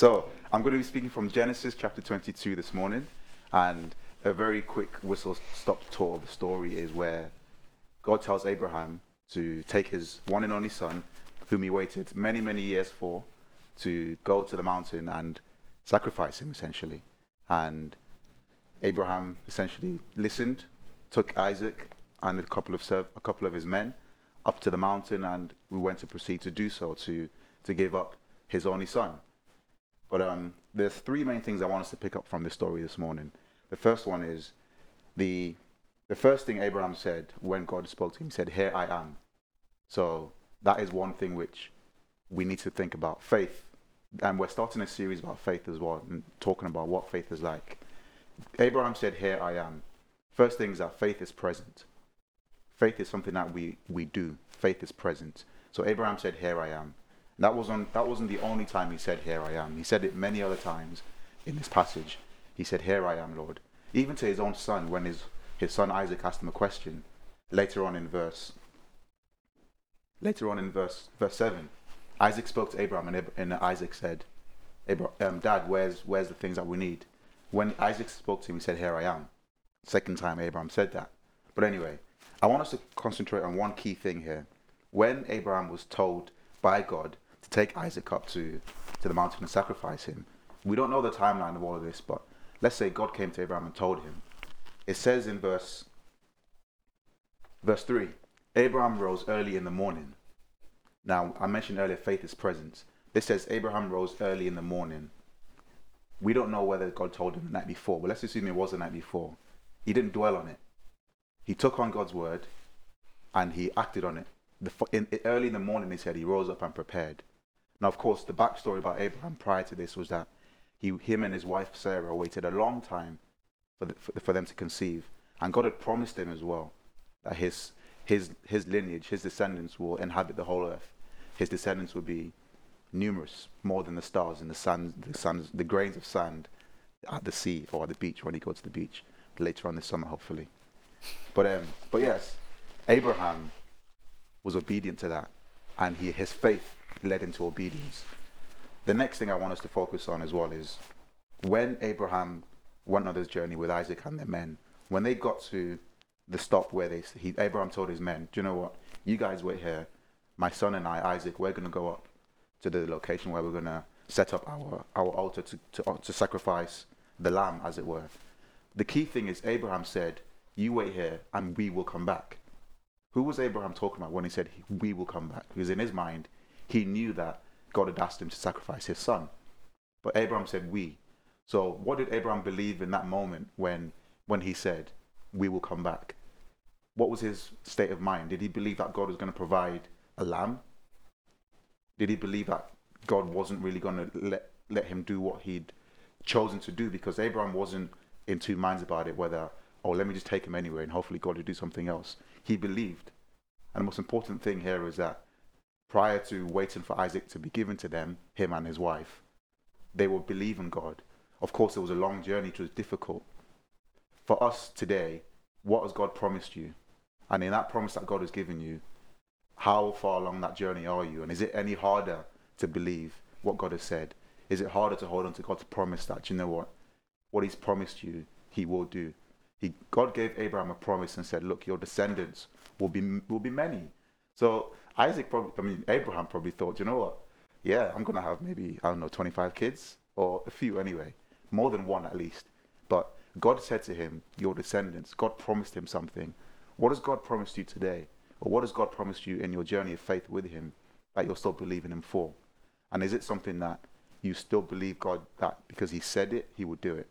So I'm going to be speaking from Genesis chapter 22 this morning, and a very quick whistle stop tour of the story is where God tells Abraham to take his one and only son, whom he waited many, many years for, to go to the mountain and sacrifice him essentially. And Abraham essentially listened, took Isaac and a couple of serv- a couple of his men up to the mountain, and we went to proceed to do so to to give up his only son. But um, there's three main things I want us to pick up from this story this morning. The first one is the the first thing Abraham said when God spoke to him. He said, "Here I am." So that is one thing which we need to think about faith, and we're starting a series about faith as well, and talking about what faith is like. Abraham said, "Here I am." First thing is that faith is present. Faith is something that we we do. Faith is present. So Abraham said, "Here I am." That wasn't, that wasn't the only time he said, Here I am. He said it many other times in this passage. He said, Here I am, Lord. Even to his own son, when his, his son Isaac asked him a question later on in verse later on in verse verse 7 isaac spoke to abraham and, and isaac said um, dad where's where's the things that we need when isaac spoke to him he said here i am second time abraham said that but anyway i want us to concentrate on one key thing here when abraham was told by god to take Isaac up to, to the mountain and sacrifice him. We don't know the timeline of all of this, but let's say God came to Abraham and told him. It says in verse verse 3 Abraham rose early in the morning. Now, I mentioned earlier faith is present. This says Abraham rose early in the morning. We don't know whether God told him the night before, but let's assume it was the night before. He didn't dwell on it. He took on God's word and he acted on it. The, in, early in the morning, he said he rose up and prepared. Now, of course, the backstory about Abraham prior to this was that he, him and his wife Sarah waited a long time for, the, for, for them to conceive. And God had promised him as well that his, his, his lineage, his descendants will inhabit the whole earth. His descendants will be numerous, more than the stars in the sand, the, sand, the grains of sand at the sea or at the beach when he goes to the beach later on this summer, hopefully. But um, but yes, Abraham was obedient to that, and he, his faith led into obedience. The next thing I want us to focus on as well is when Abraham went on this journey with Isaac and their men, when they got to the stop where they, he, Abraham told his men, Do you know what? You guys wait here. My son and I, Isaac, we're going to go up to the location where we're going to set up our, our altar to, to, uh, to sacrifice the lamb, as it were. The key thing is, Abraham said, You wait here and we will come back. Who was Abraham talking about when he said, We will come back? Because in his mind, he knew that God had asked him to sacrifice his son. But Abraham said, We. So what did Abraham believe in that moment when when he said, We will come back? What was his state of mind? Did he believe that God was going to provide a lamb? Did he believe that God wasn't really going to let, let him do what he'd chosen to do? Because Abraham wasn't in two minds about it, whether, oh, let me just take him anyway and hopefully God will do something else. He believed. And the most important thing here is that prior to waiting for Isaac to be given to them, him and his wife, they would believe in God. Of course, it was a long journey, it was difficult. For us today, what has God promised you? And in that promise that God has given you, how far along that journey are you? And is it any harder to believe what God has said? Is it harder to hold on to God's promise that, you know what? What He's promised you, He will do. He, God gave Abraham a promise and said, Look, your descendants will be, will be many. So Isaac probably, I mean, Abraham probably thought, you know what? Yeah, I'm going to have maybe, I don't know, 25 kids or a few anyway, more than one at least. But God said to him, Your descendants, God promised him something. What has God promised you today? Or what has God promised you in your journey of faith with him that you're still believing him for? And is it something that you still believe God that because he said it, he would do it?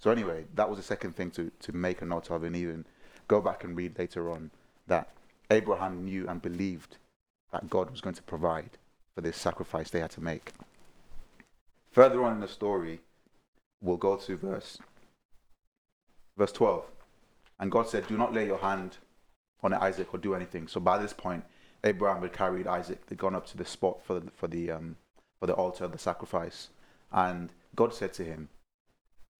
So, anyway, that was the second thing to, to make a note of and even go back and read later on that Abraham knew and believed that God was going to provide for this sacrifice they had to make. Further on in the story, we'll go to verse verse 12. And God said, Do not lay your hand on Isaac or do anything. So by this point, Abraham had carried Isaac. They'd gone up to the spot for the, for the um, for the altar of the sacrifice, and God said to him,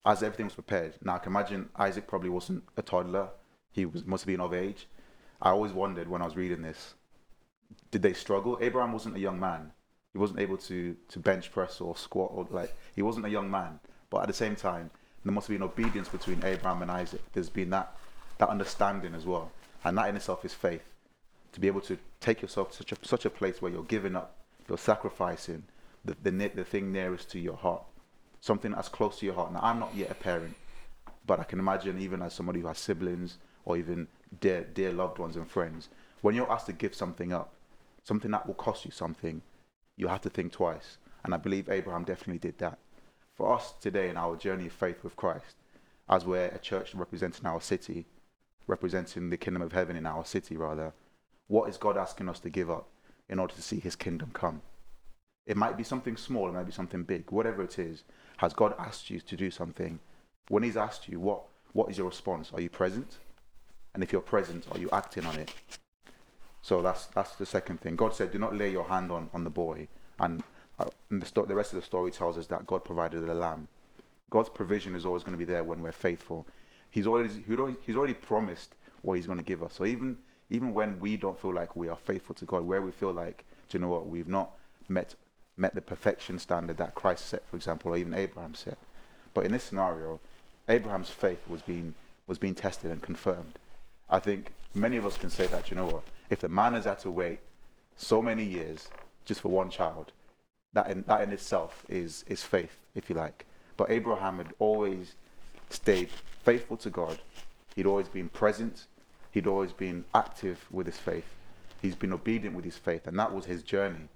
as everything was prepared. Now I can imagine Isaac probably wasn't a toddler; he was, must have been of age. I always wondered when I was reading this did they struggle? Abraham wasn't a young man. He wasn't able to to bench press or squat or like he wasn't a young man. But at the same time, there must have been obedience between Abraham and Isaac. There's been that that understanding as well, and that in itself is faith. To be able to take yourself to such a such a place where you're giving up, you're sacrificing the the, the thing nearest to your heart, something that's close to your heart. Now I'm not yet a parent, but I can imagine even as somebody who has siblings or even dear dear loved ones and friends, when you're asked to give something up, something that will cost you something, you have to think twice. And I believe Abraham definitely did that. For us today in our journey of faith with Christ, as we're a church representing our city, representing the kingdom of heaven in our city rather, what is God asking us to give up in order to see his kingdom come? It might be something small, it might be something big, whatever it is. Has God asked you to do something? When he's asked you, what, what is your response? Are you present? And if you're present, are you acting on it? So that's that's the second thing. God said, "Do not lay your hand on, on the boy." And, uh, and the, sto- the rest of the story tells us that God provided the lamb. God's provision is always going to be there when we're faithful. He's already he's already promised what He's going to give us. So even even when we don't feel like we are faithful to God, where we feel like, do you know what, we've not met met the perfection standard that Christ set, for example, or even Abraham set. But in this scenario, Abraham's faith was being was being tested and confirmed. I think many of us can say that, you know what, if the man has had to wait so many years just for one child, that in, that in itself is, is faith, if you like. But Abraham had always stayed faithful to God. He'd always been present. He'd always been active with his faith. He's been obedient with his faith, and that was his journey.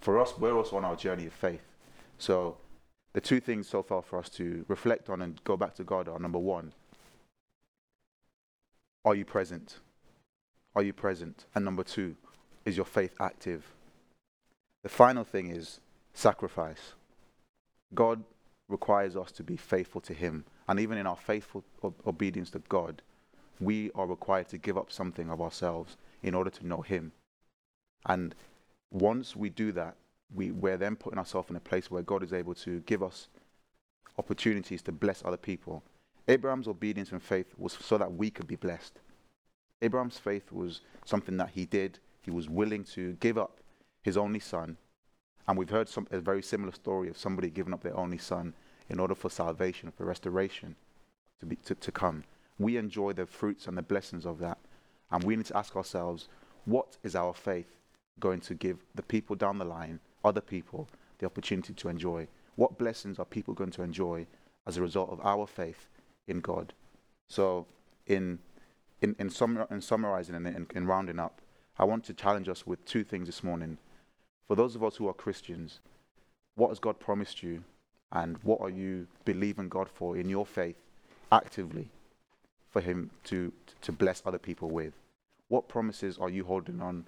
For us, we're also on our journey of faith. So, the two things so far for us to reflect on and go back to God are number one, are you present? Are you present? And number two, is your faith active? The final thing is sacrifice. God requires us to be faithful to Him. And even in our faithful obedience to God, we are required to give up something of ourselves in order to know Him. And once we do that, we, we're then putting ourselves in a place where God is able to give us opportunities to bless other people. Abraham's obedience and faith was so that we could be blessed. Abraham's faith was something that he did. He was willing to give up his only son. And we've heard some, a very similar story of somebody giving up their only son in order for salvation, for restoration to, be, to, to come. We enjoy the fruits and the blessings of that. And we need to ask ourselves, what is our faith going to give the people down the line, other people, the opportunity to enjoy? What blessings are people going to enjoy as a result of our faith in God? So, in in, in, sum, in summarizing and in, in rounding up, I want to challenge us with two things this morning. For those of us who are Christians, what has God promised you and what are you believing God for in your faith actively for Him to, to bless other people with? What promises are you holding on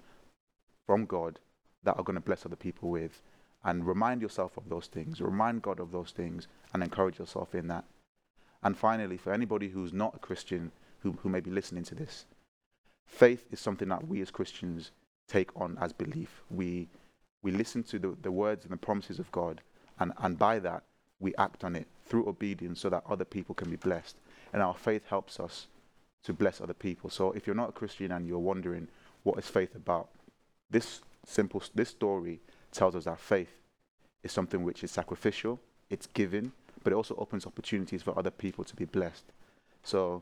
from God that are going to bless other people with? And remind yourself of those things, remind God of those things, and encourage yourself in that. And finally, for anybody who's not a Christian, who, who may be listening to this. Faith is something that we as Christians take on as belief. We, we listen to the, the words and the promises of God, and, and by that, we act on it through obedience so that other people can be blessed. And our faith helps us to bless other people. So if you're not a Christian and you're wondering what is faith about, this simple this story tells us that faith is something which is sacrificial, it's giving, but it also opens opportunities for other people to be blessed. So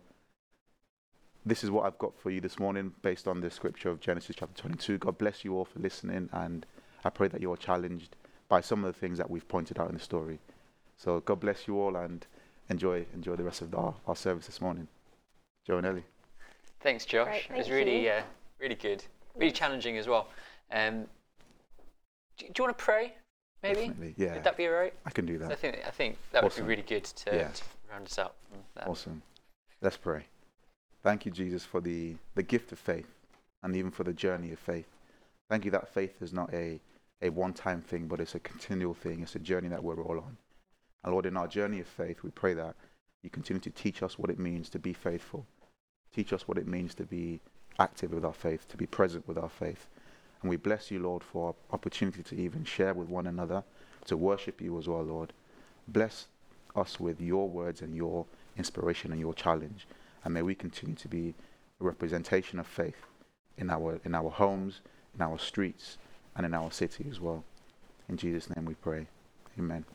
this is what I've got for you this morning based on the scripture of Genesis chapter 22. God bless you all for listening, and I pray that you are challenged by some of the things that we've pointed out in the story. So God bless you all and enjoy enjoy the rest of our, our service this morning. Joe and Ellie. Thanks, Josh. Great, thank it was really uh, really good, really challenging as well. Um, do, do, you want to pray? Maybe. Definitely, yeah. Would that be alright? I can do that. I think I think that awesome. would be really good to, yeah. to round us up. Awesome. Let's pray. Thank you, Jesus, for the, the gift of faith and even for the journey of faith. Thank you that faith is not a, a one time thing, but it's a continual thing. It's a journey that we're all on. And Lord, in our journey of faith, we pray that you continue to teach us what it means to be faithful. Teach us what it means to be active with our faith, to be present with our faith. And we bless you, Lord, for opportunity to even share with one another, to worship you as well, Lord. Bless us with your words and your inspiration and your challenge and may we continue to be a representation of faith in our in our homes, in our streets, and in our city as well. In Jesus' name we pray. Amen.